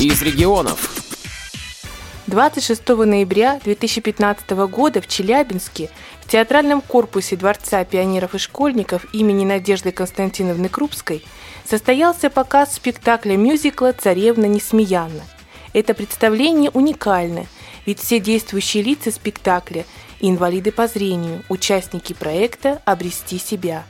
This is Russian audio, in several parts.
из регионов. 26 ноября 2015 года в Челябинске в театральном корпусе Дворца пионеров и школьников имени Надежды Константиновны Крупской состоялся показ спектакля мюзикла «Царевна Несмеянна». Это представление уникально, ведь все действующие лица спектакля – инвалиды по зрению, участники проекта «Обрести себя»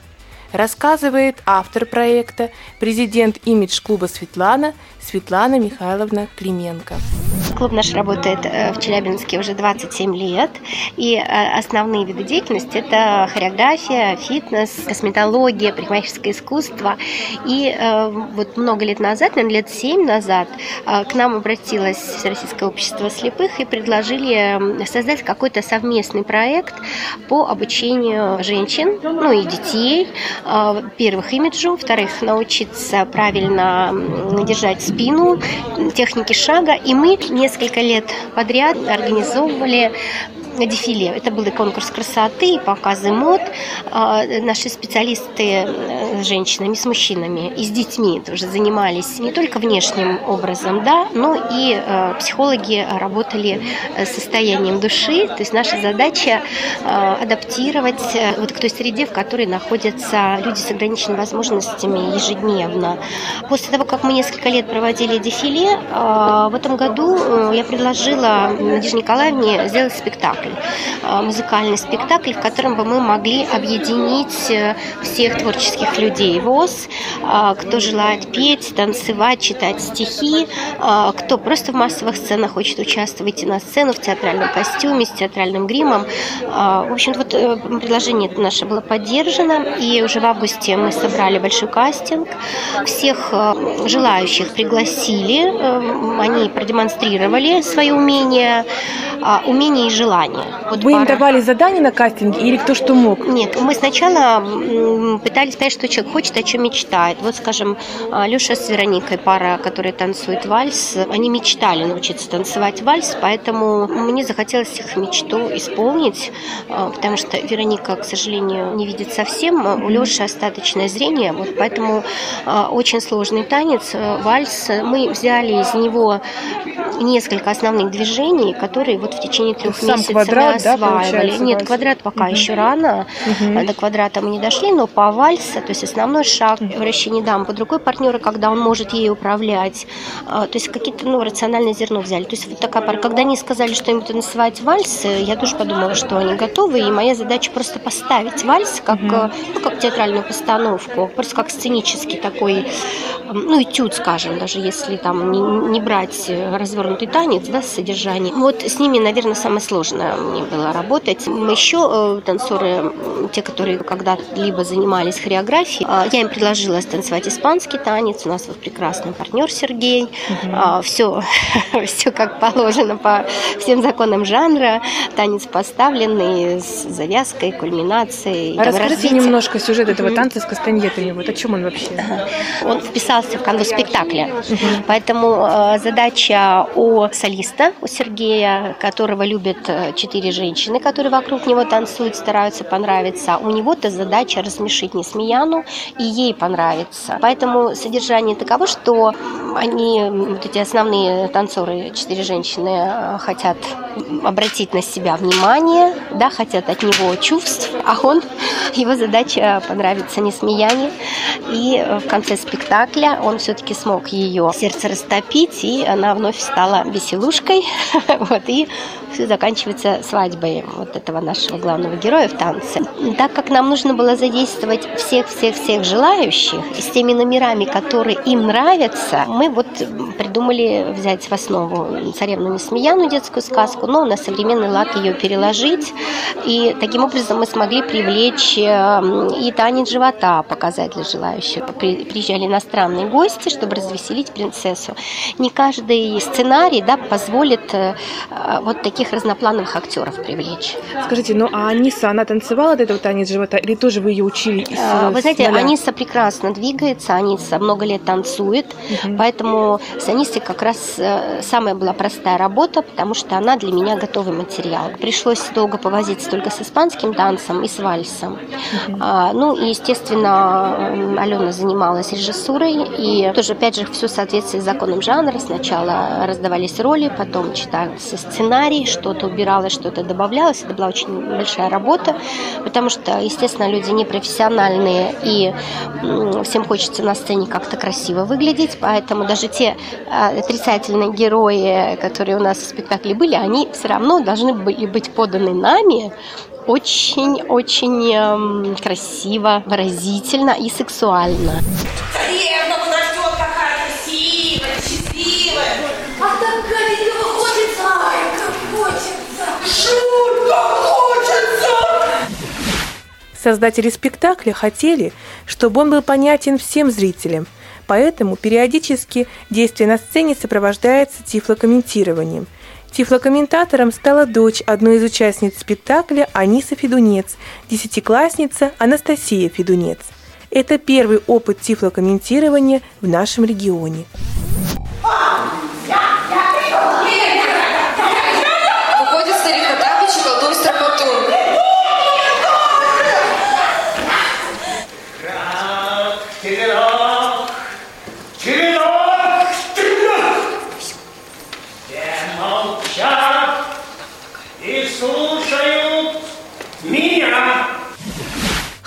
рассказывает автор проекта, президент имидж-клуба «Светлана» Светлана Михайловна Клименко. Клуб наш работает э, в Челябинске уже 27 лет, и э, основные виды деятельности – это хореография, фитнес, косметология, парикмахерское искусство. И э, вот много лет назад, наверное, лет 7 назад, к нам обратилось Всероссийское общество слепых и предложили создать какой-то совместный проект по обучению женщин, ну и детей, первых имиджу, во-вторых, научиться правильно держать спину, техники шага. И мы несколько лет подряд организовывали дефиле. Это был и конкурс красоты, и показы мод. А, наши специалисты э, с женщинами, с мужчинами и с детьми тоже занимались не только внешним образом, да, но и э, психологи работали с состоянием души. То есть наша задача э, адаптировать вот к той среде, в которой находятся люди с ограниченными возможностями ежедневно. После того, как мы несколько лет проводили дефиле, в этом году я предложила Надежде Николаевне сделать спектакль спектакль, а, музыкальный спектакль, в котором бы мы могли объединить э, всех творческих людей ВОЗ, а, кто желает петь, танцевать, читать стихи, а, кто просто в массовых сценах хочет участвовать на сцену в театральном костюме, с театральным гримом. В общем, вот э, предложение наше было поддержано, и уже в августе мы собрали большой кастинг. Всех э, желающих пригласили, они продемонстрировали свои умения, умения и желания задание. Вот Вы пара... им давали задание на кастинге или кто что мог? Нет, мы сначала пытались понять, что человек хочет, о чем мечтает. Вот, скажем, Леша с Вероникой, пара, которая танцует вальс, они мечтали научиться танцевать вальс, поэтому мне захотелось их мечту исполнить, а, потому что Вероника, к сожалению, не видит совсем, а у Леши остаточное зрение, вот поэтому а, очень сложный танец, вальс. Мы взяли из него несколько основных движений, которые вот в течение трех Сам месяцев квадрат, да, осваивали. Нет, квадрат пока угу. еще рано, угу. до квадрата мы не дошли, но по вальсу, то есть основной шаг угу. вращение дам под рукой партнера, когда он может ей управлять, а, то есть какие-то ну, рациональное зерно взяли. То есть вот такая пара. Когда они сказали, что им будут танцевать вальс, я тоже подумала, что они готовы, и моя задача просто поставить вальс как, угу. ну, как театральную постановку, просто как сценический такой, ну, этюд, скажем, даже если там не, не брать развернутый танец, да, с содержанием. Вот с ними, наверное, самое сложное мне было работать. Еще э, танцоры, те, которые когда-либо занимались хореографией, а, я им предложила станцевать испанский танец. У нас вот прекрасный партнер Сергей. Угу. Все, все как положено по всем законам жанра. Танец поставленный с завязкой, кульминацией. А расскажите немножко сюжет этого танца с кастаньетами. Вот о чем он вообще? Он вписался в канву спектакля. Угу. Поэтому э, задача у солиста, у Сергея, которого любят э, четыре женщины, которые вокруг него танцуют, стараются понравиться. У него-то задача рассмешить Несмеяну, и ей понравится. Поэтому содержание таково, что они, вот эти основные танцоры, четыре женщины, э, хотят обратить на себя внимание, да, хотят от него чувств, а он, его задача понравиться Несмеяне. И в конце спектакля он все-таки смог ее сердце растопить, и она вновь стала веселушкой, вот, и все заканчивается свадьбой вот этого нашего главного героя в танце. Так как нам нужно было задействовать всех-всех-всех желающих с теми номерами, которые им нравятся, мы вот придумали взять в основу «Царевну Несмеяну» детскую сказку, но на современный лад ее переложить. И таким образом мы смогли привлечь эм, и танец живота показать для желающих. Приезжали иностранные гости, чтобы развеселить принцессу. Не каждый сценарий да, позволит э, вот таких таких разноплановых актеров привлечь. Скажите, ну а Аниса, она танцевала до этого танец живота или тоже вы ее учили? С, Вы знаете, Аниса прекрасно двигается, Аниса много лет танцует, угу. поэтому поэтому санисты как раз э, самая была простая работа, потому что она для меня готовый материал. Пришлось долго повозиться только с испанским танцем и с вальсом. А, ну и, естественно, Алена занималась режиссурой, и тоже, опять же, все в соответствии с законом жанра. Сначала раздавались роли, потом читался сценарий, что-то убиралось, что-то добавлялось. Это была очень большая работа, потому что, естественно, люди непрофессиональные, и всем хочется на сцене как-то красиво выглядеть, поэтому даже те а, отрицательные герои, которые у нас в спектакле были, они все равно должны были быть поданы нами очень-очень эм, красиво, выразительно и сексуально. Создатели спектакля хотели, чтобы он был понятен всем зрителям, поэтому периодически действие на сцене сопровождается тифлокомментированием – Тифлокомментатором стала дочь одной из участниц спектакля Аниса Федунец, десятиклассница Анастасия Федунец. Это первый опыт тифлокомментирования в нашем регионе. Выходит старик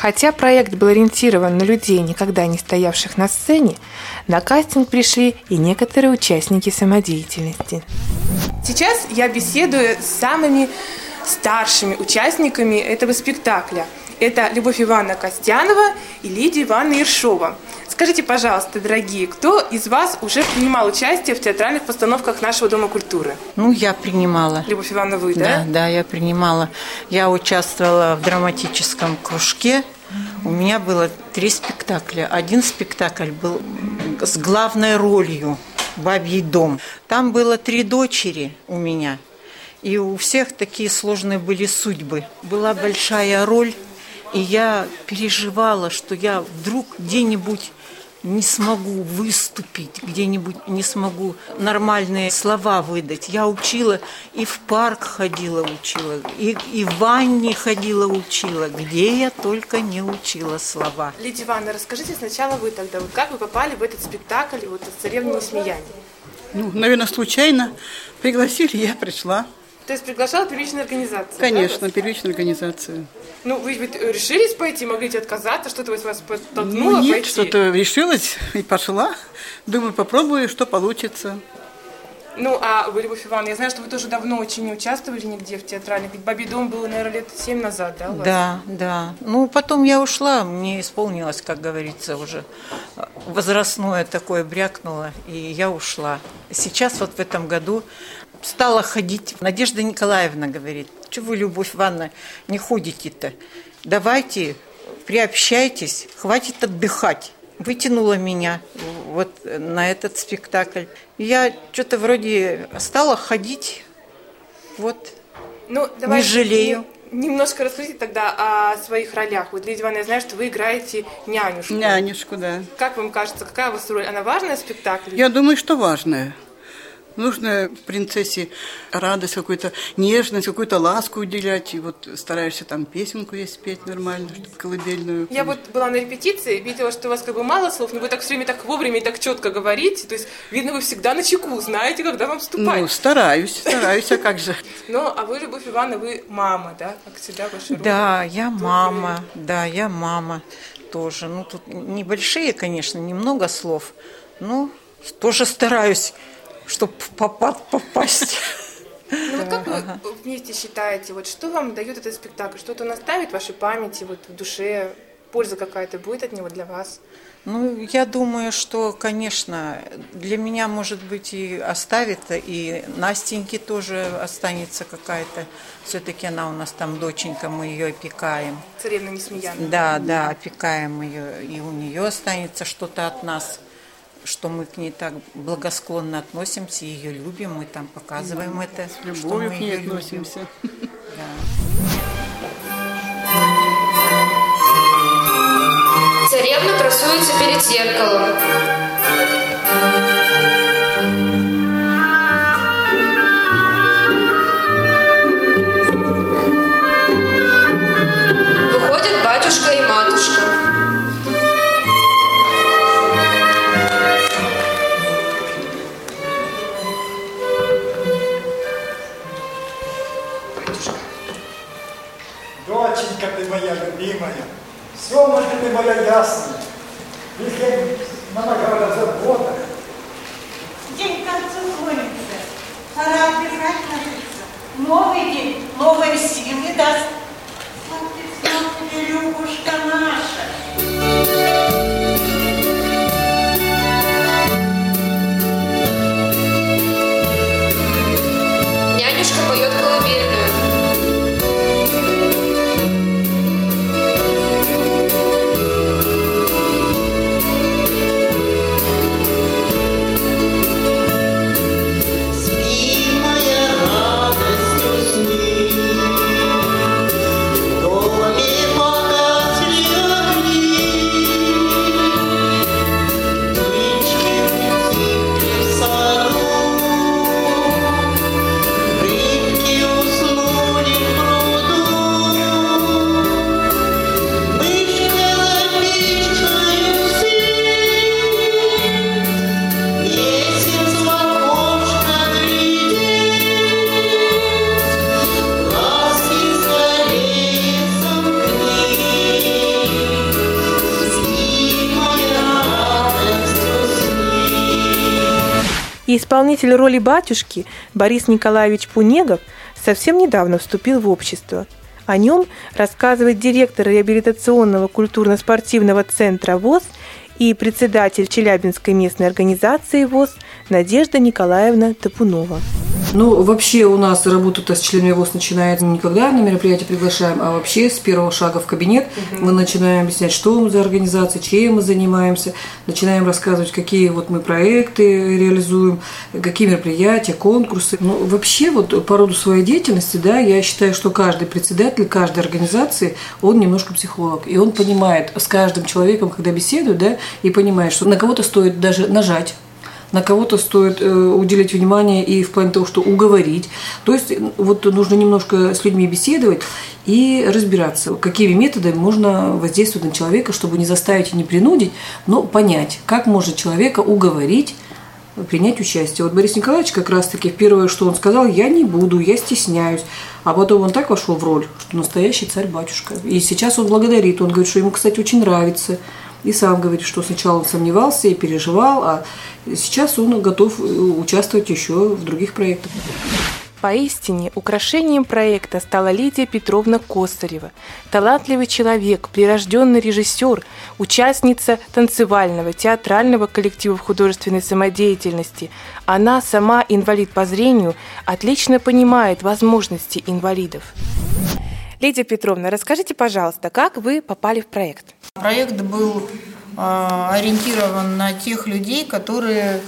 Хотя проект был ориентирован на людей, никогда не стоявших на сцене, на кастинг пришли и некоторые участники самодеятельности. Сейчас я беседую с самыми старшими участниками этого спектакля. Это Любовь Ивановна Костянова и Лидия Ивановна Ершова. Скажите, пожалуйста, дорогие, кто из вас уже принимал участие в театральных постановках нашего Дома культуры? Ну, я принимала. Любовь Ивановна, вы, Да, да? да, я принимала. Я участвовала в драматическом кружке. У меня было три спектакля. Один спектакль был с главной ролью «Бабий дом». Там было три дочери у меня. И у всех такие сложные были судьбы. Была большая роль, и я переживала, что я вдруг где-нибудь не смогу выступить, где-нибудь не смогу нормальные слова выдать. Я учила, и в парк ходила учила, и, и в ванне ходила учила, где я только не учила слова. Лидия Ивановна, расскажите сначала вы тогда, вот как вы попали в этот спектакль вот, «Царевна Несмеяния»? Ну, наверное, случайно пригласили, я пришла. То есть приглашала первичная организация? да, Конечно, вас? первичную организацию. Ну, вы ведь решились пойти, могли ведь отказаться, что-то вас подтолкнуло Ну, нет, пойти? что-то решилась и пошла. Думаю, попробую, что получится. Ну, а вы, Любовь Ивановна, я знаю, что вы тоже давно очень не участвовали нигде в театральных. Ведь «Бабий дом» было, наверное, лет семь назад, да? Да, да. Ну, потом я ушла, мне исполнилось, как говорится, уже возрастное такое брякнуло, и я ушла. Сейчас вот в этом году стала ходить. Надежда Николаевна говорит, что вы, Любовь Ивановна, не ходите-то? Давайте, приобщайтесь, хватит отдыхать. Вытянула меня вот на этот спектакль. Я что-то вроде стала ходить, вот, Ну, давайте жалею. не- Немножко расскажите тогда о своих ролях. Вот, Лидия Ивановна, я знаю, что вы играете нянюшку. Нянюшку, да. Как вам кажется, какая у вас роль? Она важная в спектакле? Я думаю, что важное. Нужно принцессе радость, какую-то нежность, какую-то ласку уделять. И вот стараешься там песенку есть спеть нормально, чтобы колыбельную. Я вот была на репетиции, видела, что у вас как бы мало слов, но вы так все время так вовремя и так четко говорите. То есть, видно, вы всегда на чеку, знаете, когда вам вступать. Ну, стараюсь, стараюсь, а как же. Ну, а вы, Любовь Ивановна, вы мама, да? Как всегда, ваша роль. Да, я мама, да, я мама тоже. Ну, тут небольшие, конечно, немного слов, но тоже стараюсь, чтобы попасть. Ну, вот как вы вместе считаете, вот что вам дает этот спектакль? Что-то он оставит в вашей памяти, вот в душе? Польза какая-то будет от него для вас? Ну, я думаю, что, конечно, для меня, может быть, и оставит, и Настеньке тоже останется какая-то. Все-таки она у нас там доченька, мы ее опекаем. Царевна Несмеяна. Да, да, опекаем ее, и у нее останется что-то от нас, что мы к ней так благосклонно относимся, ее любим, мы там показываем это, С что любовью мы к ней ее любим. относимся. Царевна красуется перед зеркалом. Моя любимая, Сема, ты моя ясная, если намогала забота. День к концу клонится, пора отдыхать ложиться. Новый день, новые силы даст. Смотри, смотри, Любушка наша. И исполнитель роли батюшки Борис Николаевич Пунегов совсем недавно вступил в общество. О нем рассказывает директор реабилитационного культурно-спортивного центра ВОЗ и председатель Челябинской местной организации ВОЗ Надежда Николаевна Топунова. Ну, вообще у нас работа-то с членами ВОЗ начинается не когда на мероприятие приглашаем, а вообще с первого шага в кабинет. Мы начинаем объяснять, что мы за организация, чем мы занимаемся, начинаем рассказывать, какие вот мы проекты реализуем, какие мероприятия, конкурсы. Ну, вообще вот по роду своей деятельности, да, я считаю, что каждый председатель каждой организации, он немножко психолог. И он понимает с каждым человеком, когда беседует, да, и понимает, что на кого-то стоит даже нажать, на кого-то стоит э, уделить внимание и в плане того, что уговорить. То есть вот нужно немножко с людьми беседовать и разбираться, какими методами можно воздействовать на человека, чтобы не заставить и не принудить, но понять, как можно человека уговорить принять участие. Вот Борис Николаевич как раз-таки первое, что он сказал, я не буду, я стесняюсь. А потом он так вошел в роль, что настоящий царь-батюшка. И сейчас он благодарит, он говорит, что ему, кстати, очень нравится. И сам говорит, что сначала он сомневался и переживал, а сейчас он готов э, участвовать еще в других проектах. Поистине, украшением проекта стала Лидия Петровна Косарева, талантливый человек, прирожденный режиссер, участница танцевального, театрального коллектива художественной самодеятельности. Она сама инвалид по зрению, отлично понимает возможности инвалидов. Лидия Петровна, расскажите, пожалуйста, как вы попали в проект? Проект был э, ориентирован на тех людей, которые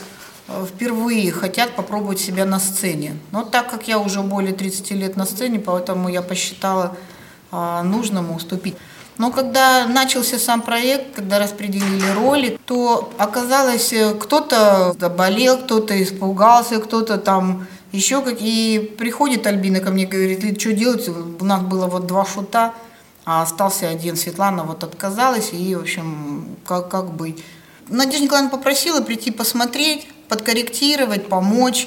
э, впервые хотят попробовать себя на сцене. Но так как я уже более 30 лет на сцене, поэтому я посчитала э, нужным уступить. Но когда начался сам проект, когда распределили роли, то оказалось, э, кто-то заболел, кто-то испугался, кто-то там еще какие. Приходит Альбина ко мне и говорит, Лид, что делать? У нас было вот два шута, а остался один. Светлана вот отказалась, и, в общем, как, как быть. Надежда Николаевна попросила прийти посмотреть, подкорректировать, помочь.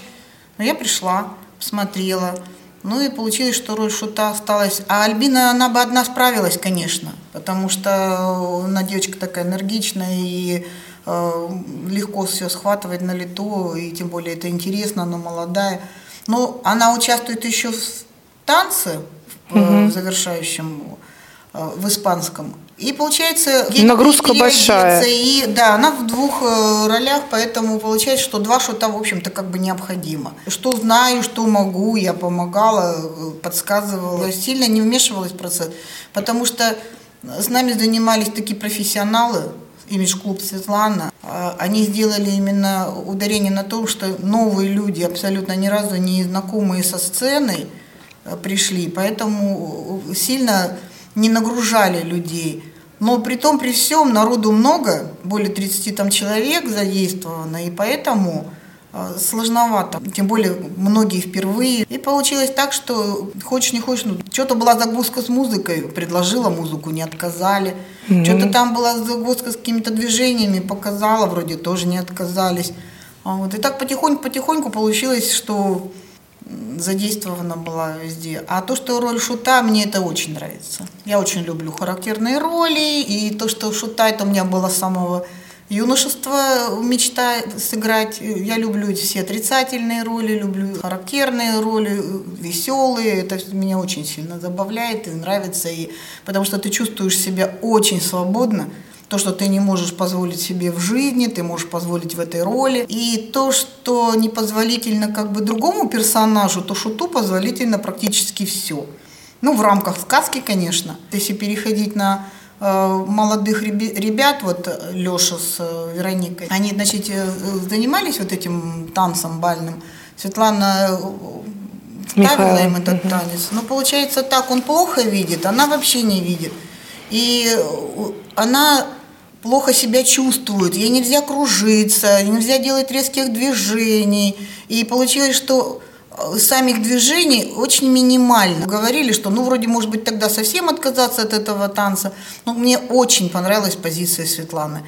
Но я пришла, посмотрела. Ну и получилось, что роль шута осталась. А Альбина, она бы одна справилась, конечно, потому что она девочка такая энергичная и э, легко все схватывать на лету, и тем более это интересно, она молодая. Но она участвует еще в танце, Мгм. в завершающем, э, в испанском. И получается, Нагрузка большая. И да, она в двух э, ролях, поэтому получается, что два шута, в общем-то, как бы необходимо. Что знаю, что могу, я помогала, э, подсказывала, сильно не вмешивалась в процесс, потому что с нами занимались такие профессионалы, имидж-клуб Светлана, А, они сделали именно ударение на том, что новые люди, абсолютно ни разу не знакомые со сценой, э, пришли, поэтому э, сильно не нагружали людей. Но при том, при всем, народу много, более 30 там человек задействовано, и поэтому э, сложновато. Тем более многие впервые. И получилось так, что хочешь не хочешь, ну, что-то была загвоздка с музыкой, предложила музыку, не отказали. Мгм. Что-то там была загвоздка с какими-то движениями, показала, вроде тоже не отказались. А вот. И так потихоньку-потихоньку получилось, что задействована была везде. А то, что роль шута, мне это очень нравится. Я очень люблю характерные роли, и то, что шута, это у меня было с самого юношества мечта сыграть. Я люблю все отрицательные роли, люблю характерные роли, веселые. Это меня очень сильно забавляет и нравится. И, потому что ты чувствуешь себя очень свободно. То, что ты не можешь позволить себе в жизни, ты можешь позволить в этой роли. И то, что непозволительно как бы другому персонажу, то шуту позволительно практически все. Ну, в рамках сказки, конечно. Если переходить на молодых реби- ребят, вот Леша с э, Вероникой, они, значит, э, занимались вот этим танцем бальным. Светлана э, вставила им этот танец. Но получается так, он плохо видит, она вообще не видит. И э, она плохо себя чувствует, ей нельзя кружиться, нельзя делать резких движений. И получилось, что э, самих движений очень минимально. Говорили, что ну вроде может быть тогда совсем отказаться от этого танца. Но мне очень понравилась позиция Светланы.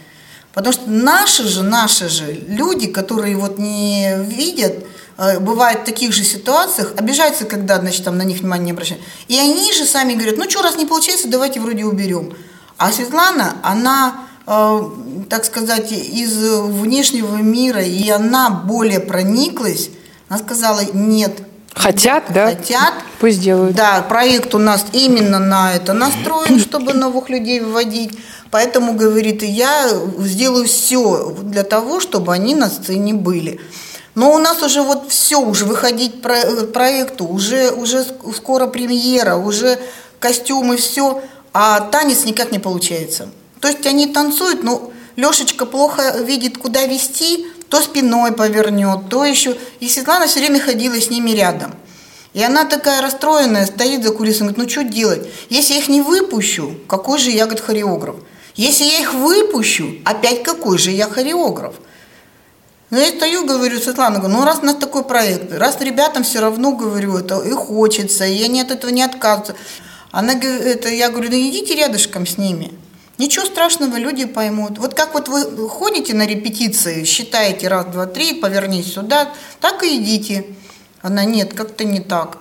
Потому что наши же, наши же люди, которые вот не видят, э, бывают в таких же ситуациях, обижаются, когда, значит, там на них внимание не обращают. И они же сами говорят, ну что, раз не получается, давайте вроде уберем. А Светлана, она, э, так сказать, из внешнего мира, и она более прониклась, она сказала, нет, Хотят, да? хотят, Пусть делают. да, проект у нас именно на это настроен, чтобы новых людей вводить. Поэтому, говорит, я сделаю все для того, чтобы они на сцене были. Но у нас уже вот все, уже выходить про, э, проекту, уже, уже ск- скоро премьера, уже костюмы, все, а танец никак не получается. То есть они танцуют, но Лешечка плохо видит, куда вести, то спиной повернет, то еще. И Светлана все время ходила с ними рядом. И она такая расстроенная, стоит за кулисами, говорит, ну что делать? Если я их не выпущу, какой же я, говорит, хореограф? Если я их выпущу, опять какой же я хореограф? Ну, я стою, говорю, Светлана, говорю, ну, раз у нас такой проект, раз ребятам все равно, говорю, это и хочется, и они от этого не отказываются. Она говорит, это, я говорю, ну, идите рядышком с ними. Ничего страшного, люди поймут. Вот как вот вы ходите на репетиции, считаете раз, два, три, повернись сюда, так и идите. Она, нет, как-то не так.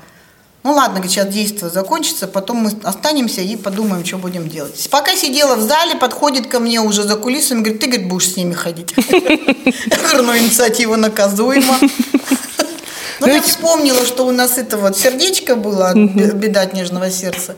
Ну ладно, сейчас действие закончится, потом мы останемся и подумаем, что будем делать. Пока сидела в зале, подходит ко мне уже за кулисами, говорит, ты, говорит, будешь с ними ходить. Я говорю, ну инициатива наказуема. Ну, я вспомнила, что у нас это вот сердечко было беда от нежного сердца.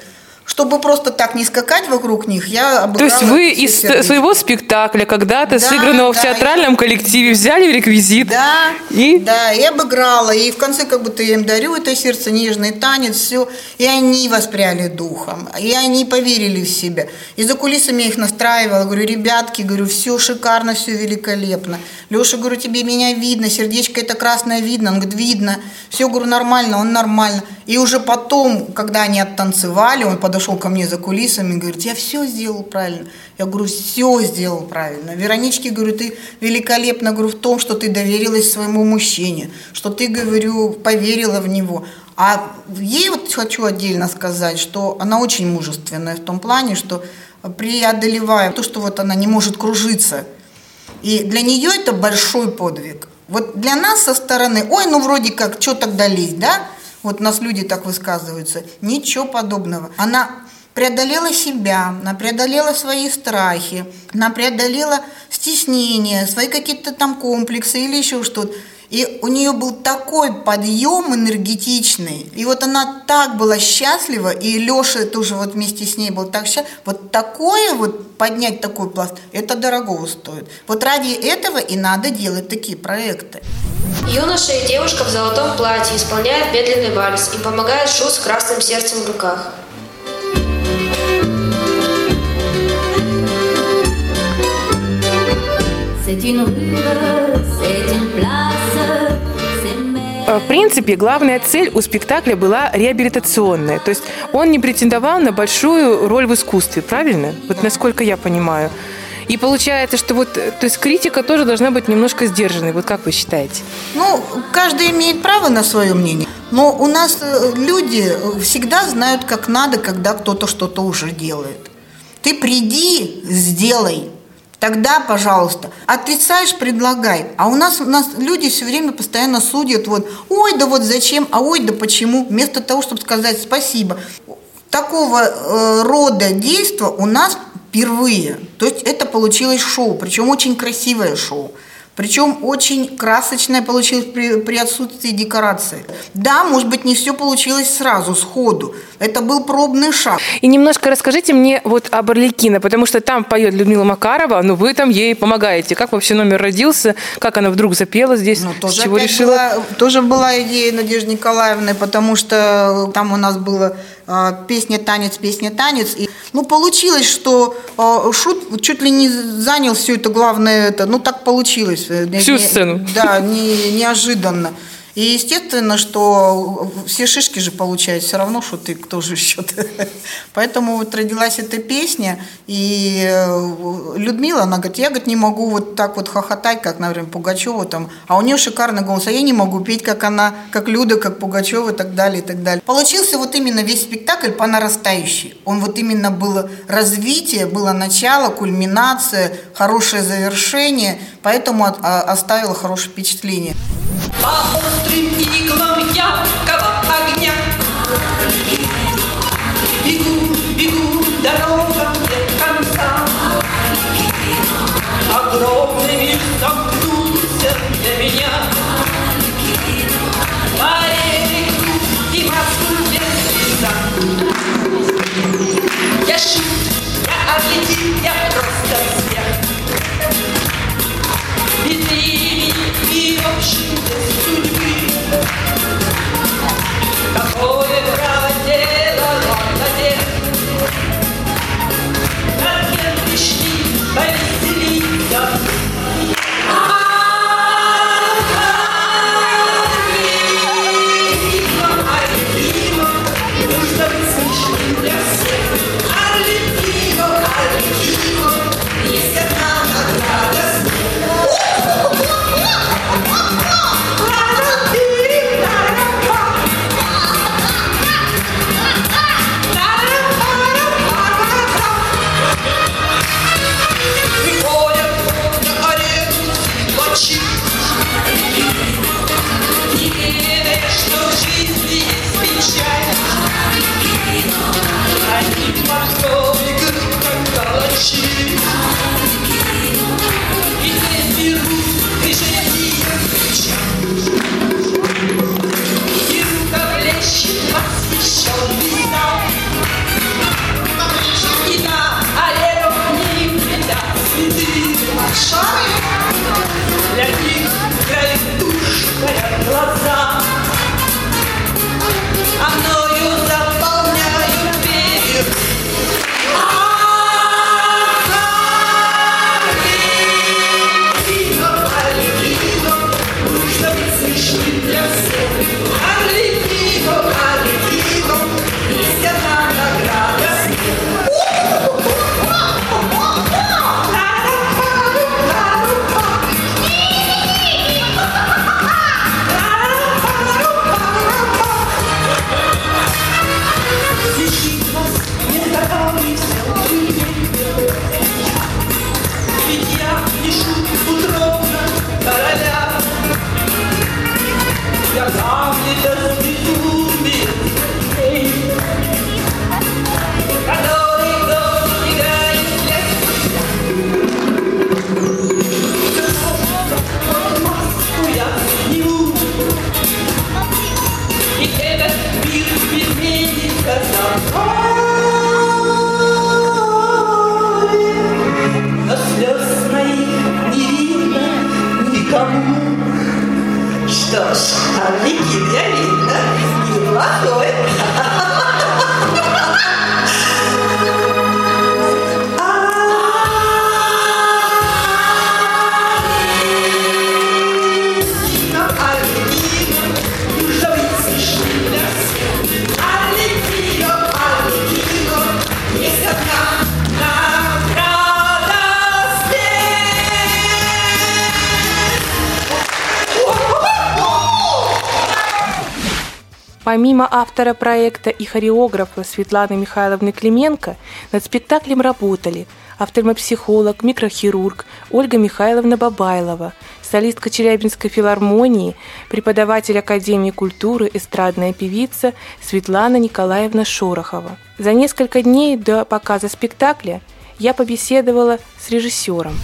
Чтобы просто так не скакать вокруг них, я То есть вы из сердечки. своего спектакля, когда-то Да, сыгранного в да, театральном коллективе, взяли реквизит. Да, И? да, и обыграла. И в конце как будто я им дарю это сердце, нежный танец, все. И они воспряли духом. И они поверили в себя. И за кулисами я их настраивала. Говорю, ребятки, говорю, все шикарно, все великолепно. Леша, говорю, тебе меня видно, сердечко это красное видно. Он говорит, видно. Все, говорю, нормально, он нормально. И уже потом, когда они оттанцевали, он подошел ко мне за кулисами и говорит, я все сделал правильно. Я говорю, все сделал правильно. Вероничке, говорю, ты великолепно, говорю, в том, что ты доверилась своему мужчине, что ты, говорю, поверила в него. А ей вот хочу отдельно сказать, что она очень мужественная в том плане, что преодолевая то, что вот она не может кружиться, и для нее это большой подвиг. Вот для нас со стороны, ой, ну вроде как, что тогда лезть, да? Вот у нас люди так высказываются. Ничего подобного. Она преодолела себя, она преодолела свои страхи, она преодолела стеснение, свои какие-то там комплексы или еще что-то. И у нее был такой подъем энергетичный. И вот она так была счастлива, и Леша тоже вот вместе с ней был так счастлив. Вот такое вот, поднять такой пласт, это дорого стоит. Вот ради этого и надо делать такие проекты. Юноша и девушка в золотом платье исполняют медленный вальс. Им помогает Шу с красным сердцем в руках. C'est une rue, c'est une В принципе, главная цель у спектакля была реабилитационная. То есть он не претендовал на большую роль в искусстве, правильно? Вот насколько я понимаю. И получается, что вот, э, то есть критика тоже должна быть немножко сдержанной. Вот как вы считаете? Ну, каждый имеет право на свое мнение. Но у нас э, люди э, всегда знают, как надо, когда кто-то что-то уже делает. Ты приди, сделай. Тогда, пожалуйста, отрицаешь, предлагай. А у нас, у нас люди все время постоянно судят, вот, ой, да вот зачем, а ой, да почему, вместо того, чтобы сказать спасибо. Такого э, рода действия у нас впервые. То есть это получилось шоу, причем очень красивое шоу. Причем очень красочное получилось при, при отсутствии декорации. Да, может быть, не все получилось сразу, сходу. Это был пробный шаг. И немножко расскажите мне вот об Орликино, потому что там поет Людмила Макарова, но вы там ей помогаете. Как вообще номер родился? Как она вдруг запела здесь? Ну, тоже С чего решила? Была, тоже была идея Надежды Николаевны, потому что там у нас было песня «Танец, песня «Танец». И, ну, получилось, что э, Шут чуть ли не занял все это главное, это, ну, так получилось. Э, Всю не- сцену. Да, не, неожиданно. И естественно, что все шишки же получают все равно, что ты кто же еще Поэтому вот родилась эта песня, и э, Людмила, она говорит, я говорит, не могу вот так вот хохотать, как, например, Пугачева там, а у нее шикарный голос, а я не могу петь, как она, как Люда, как Пугачева и так далее, и так далее. Получился вот именно весь спектакль по нарастающей. Он вот именно было развитие, было начало, кульминация, хорошее завершение, поэтому а- оставило хорошее По острым иглам яркого огня. Бегу, бегу, дорога нет конца. Огромный мир сомкнулся для меня. По реку и Москву без глаза Я шут, я отлетит, я просто Без имени и общей судьбы Какое право надежд На кем пришли Помимо автора проекта и хореографа Светланы Михайловны Клименко, над спектаклем работали офтальмопсихолог, микрохирург Ольга Михайловна Бабайлова, солистка Челябинской филармонии, преподаватель Академии культуры, эстрадная певица Светлана Николаевна Шорохова. За несколько дней до показа спектакля я побеседовала с режиссером.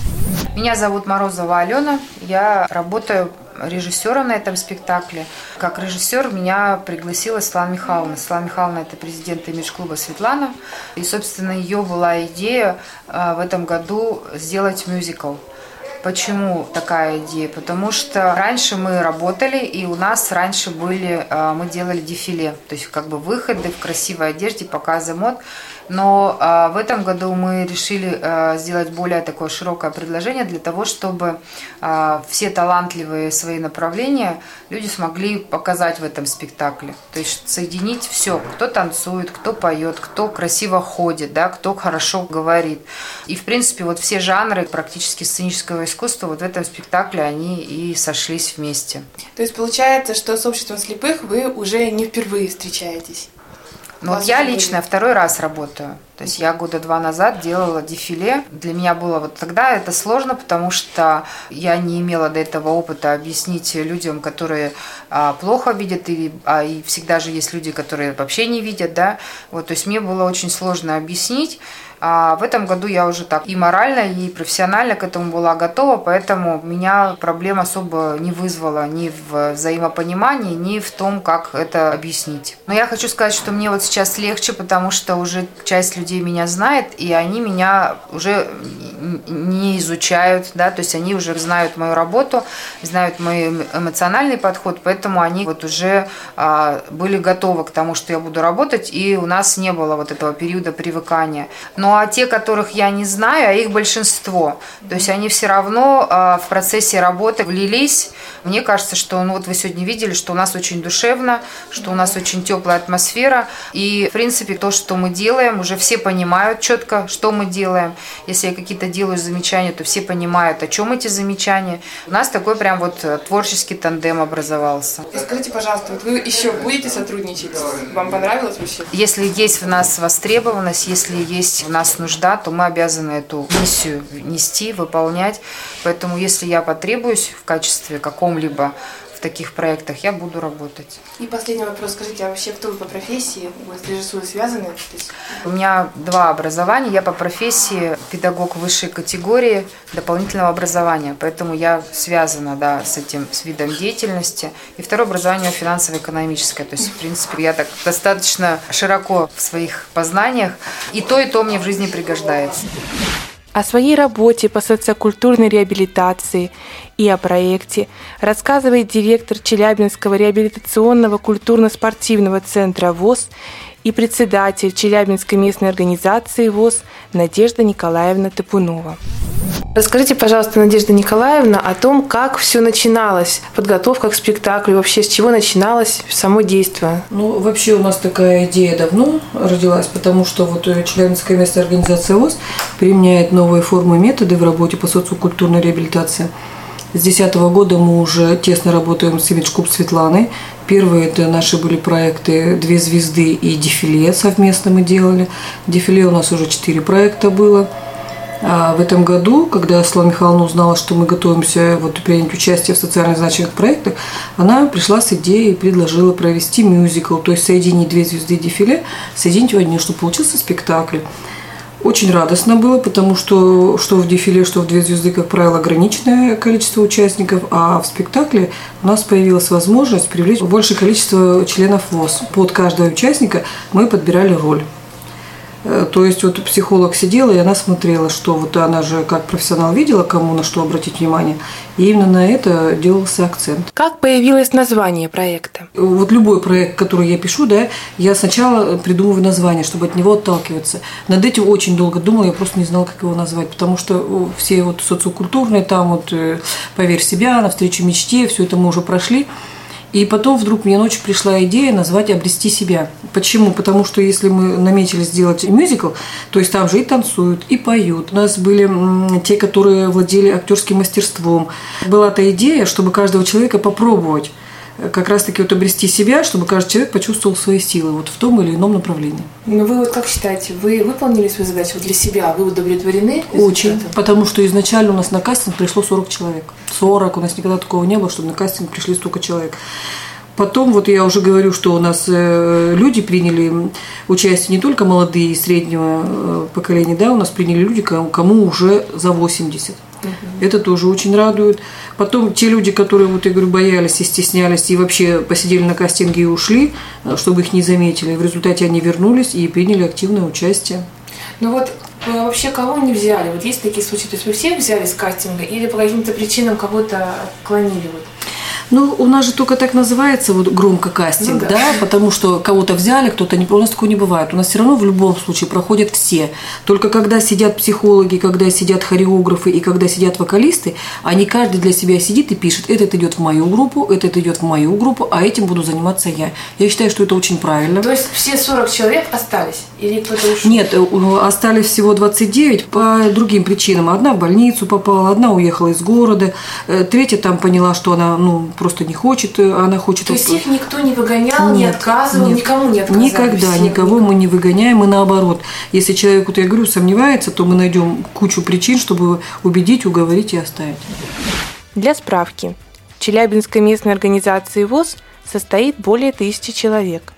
Меня зовут Морозова Алена. Я работаю режиссером на этом спектакле. Как режиссер меня пригласила Светлана Михайловна. Светлана Михайловна – это президент имидж-клуба Светлана. И, собственно, ее была идея э, в этом году сделать мюзикл. Почему такая идея? Потому что раньше мы работали, и у нас раньше были, э, мы делали дефиле, то есть как бы выходы в красивой одежде, показы мод. Но а, в этом году мы решили а, сделать более такое широкое предложение для того, чтобы а, все талантливые свои направления люди смогли показать в этом спектакле. То есть соединить все, кто танцует, кто поет, кто красиво ходит, да, кто хорошо говорит. И в принципе вот все жанры практически сценического искусства вот в этом спектакле они и сошлись вместе. То есть получается, что с обществом слепых вы уже не впервые встречаетесь? Ну, вот я лично второй раз работаю. То есть я года два назад делала дефиле. Для меня было вот тогда это сложно, потому что я не имела до этого опыта объяснить людям, которые а, плохо видят, и, а, и всегда же есть люди, которые вообще не видят, да. Вот, то есть мне было очень сложно объяснить. А в этом году я уже так и морально, и профессионально к этому была готова, поэтому меня проблем особо не вызвала ни в взаимопонимании, ни в том, как это объяснить. Но я хочу сказать, что мне вот сейчас легче, потому что уже часть людей меня знает, и они меня уже не изучают, да, то есть они уже знают мою работу, знают мой эмоциональный подход, поэтому они вот уже а, были готовы к тому, что я буду работать, и у нас не было вот этого периода привыкания. Но ну а те, которых я не знаю, а их большинство. То есть они все равно а, в процессе работы влились. Мне кажется, что, ну вот вы сегодня видели, что у нас очень душевно, что у нас очень теплая атмосфера. И, в принципе, то, что мы делаем, уже все понимают четко, что мы делаем. Если я какие-то делаю замечания, то все понимают, о чем эти замечания. У нас такой прям вот творческий тандем образовался. И скажите, пожалуйста, вот вы еще будете сотрудничать? Вам понравилось вообще? Если есть в нас востребованность, если есть в нас нужда, то мы обязаны эту миссию нести, выполнять. Поэтому если я потребуюсь в качестве каком-либо таких проектах, я буду работать. И последний вопрос. Скажите, а вообще кто вы по профессии? Вы с режиссурой связаны? Есть... У меня два образования. Я по профессии педагог высшей категории дополнительного образования. Поэтому я связана да, с этим, с видом деятельности. И второе образование финансово-экономическое. То есть, в принципе, я так достаточно широко в своих познаниях. И то, и то мне в жизни пригождается. О своей работе по социокультурной реабилитации и о проекте рассказывает директор Челябинского реабилитационного культурно-спортивного центра ВОЗ и председатель Челябинской местной организации ВОЗ Надежда Николаевна Топунова. Расскажите, пожалуйста, Надежда Николаевна, о том, как все начиналось, подготовка к спектаклю, вообще с чего начиналось само действие? Ну, вообще у нас такая идея давно родилась, потому что вот Челябинская местная организация ВОЗ применяет новые формы и методы в работе по социокультурной реабилитации. С 2010 года мы уже тесно работаем с Имидж Клуб Светланой. Первые это наши были проекты «Две звезды» и «Дефиле» совместно мы делали. «Дефиле» у нас уже четыре проекта было – а в этом году, когда Слава Михайловна узнала, что мы готовимся вот, принять участие в социально значимых проектах, она пришла с идеей и предложила провести мюзикл, то есть соединить две звезды дефиле, соединить в одни, чтобы получился спектакль. Очень радостно было, потому что что в дефиле, что в «Две звезды», как правило, ограниченное количество участников, а в спектакле у нас появилась возможность привлечь большее количество членов ВОЗ. Под каждого участника мы подбирали роль. Э, то есть вот психолог сидела, и она смотрела, что вот она же как профессионал видела, кому на что обратить внимание, и именно на это делался акцент. Как появилось название проекта? Вот любой проект, который я пишу, да, я сначала придумываю название, чтобы от него отталкиваться. Над этим очень долго думала, я просто не знала, как его назвать, потому что все вот социокультурные, там вот э, «Поверь в себя», «Навстречу мечте», все это мы уже прошли. И потом вдруг мне ночью пришла идея назвать «Обрести себя». Почему? Потому что если мы наметили сделать мюзикл, то есть там же и танцуют, и поют. У нас были те, которые владели актерским мастерством. Была та идея, чтобы каждого человека попробовать как раз-таки вот обрести себя, чтобы каждый человек почувствовал свои силы вот в том или ином направлении. Ну вы вот как считаете, вы выполнили свою задачу вот для себя? Вы удовлетворены? Очень, результатом? потому что изначально у нас на кастинг пришло 40 человек. 40, у нас никогда такого не было, чтобы на кастинг пришли столько человек. Потом, вот я уже говорю, что у нас э, люди приняли участие не только молодые и среднего э, поколения, да, у нас приняли люди, кому уже за 80. Это тоже очень радует. Потом те люди, которые, вот я говорю, боялись и стеснялись, и вообще посидели на кастинге и ушли, э, чтобы их не заметили. В результате они вернулись и приняли активное участие. Ну вот э, вообще кого не взяли? Вот есть такие случаи, то есть вы всех взяли с кастинга или по каким-то причинам кого-то отклонили? Вот? Ну, у нас же только так называется вот громко кастинг, Ну да. да. потому что кого-то взяли, кто-то не. У нас такого не бывает. У нас все равно в любом случае проходят все. Только когда сидят психологи, когда сидят хореографы и когда сидят вокалисты, они каждый для себя сидит и пишет: этот идет в мою группу, этот идет в мою группу, а этим буду заниматься я. Я считаю, что это очень правильно. То есть все 40 человек остались? Или кто-то ушел? Нет, э, остались всего 29 по другим причинам. Одна в больницу попала, одна уехала из города, э, третья там поняла, что она ну, просто не хочет, э, она хочет... То есть их никто не выгонял, не Нет, отказывал, нет. никому не отказали? Никогда все? никого мы не выгоняем, и наоборот. Если человек, вот я говорю, сомневается, то мы найдем кучу причин, чтобы убедить, уговорить и оставить. Для справки, в Челябинской местной организации ВОЗ состоит более тысячи человек.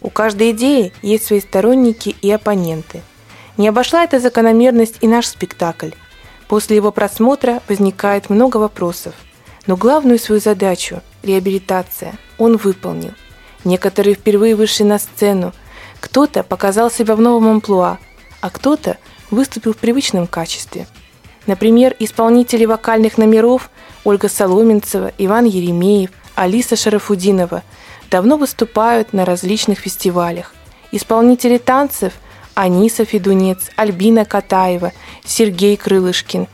У каждой идеи есть свои сторонники и оппоненты. Не обошла эта закономерность и наш спектакль. После его просмотра возникает много вопросов. Но главную свою задачу – реабилитация – он выполнил. Некоторые впервые вышли на сцену. Кто-то показал себя в новом амплуа, а кто-то выступил в привычном качестве – Например, исполнители вокальных номеров Ольга Соломенцева, Иван Еремеев, Алиса Шарафудинова давно выступают на различных фестивалях. Исполнители танцев Аниса Федунец, Альбина Катаева, Сергей Крылышкин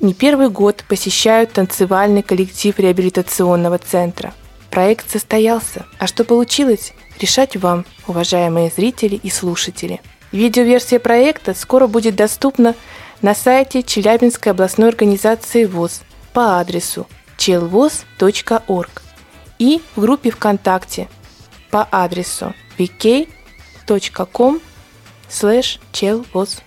не первый год посещают танцевальный коллектив реабилитационного центра. Проект состоялся, а что получилось, решать вам, уважаемые зрители и слушатели. Видеоверсия проекта скоро будет доступна на сайте Челябинской областной организации ВОЗ по адресу chelvoz.org и в группе ВКонтакте по адресу vk.com slash chelvoz.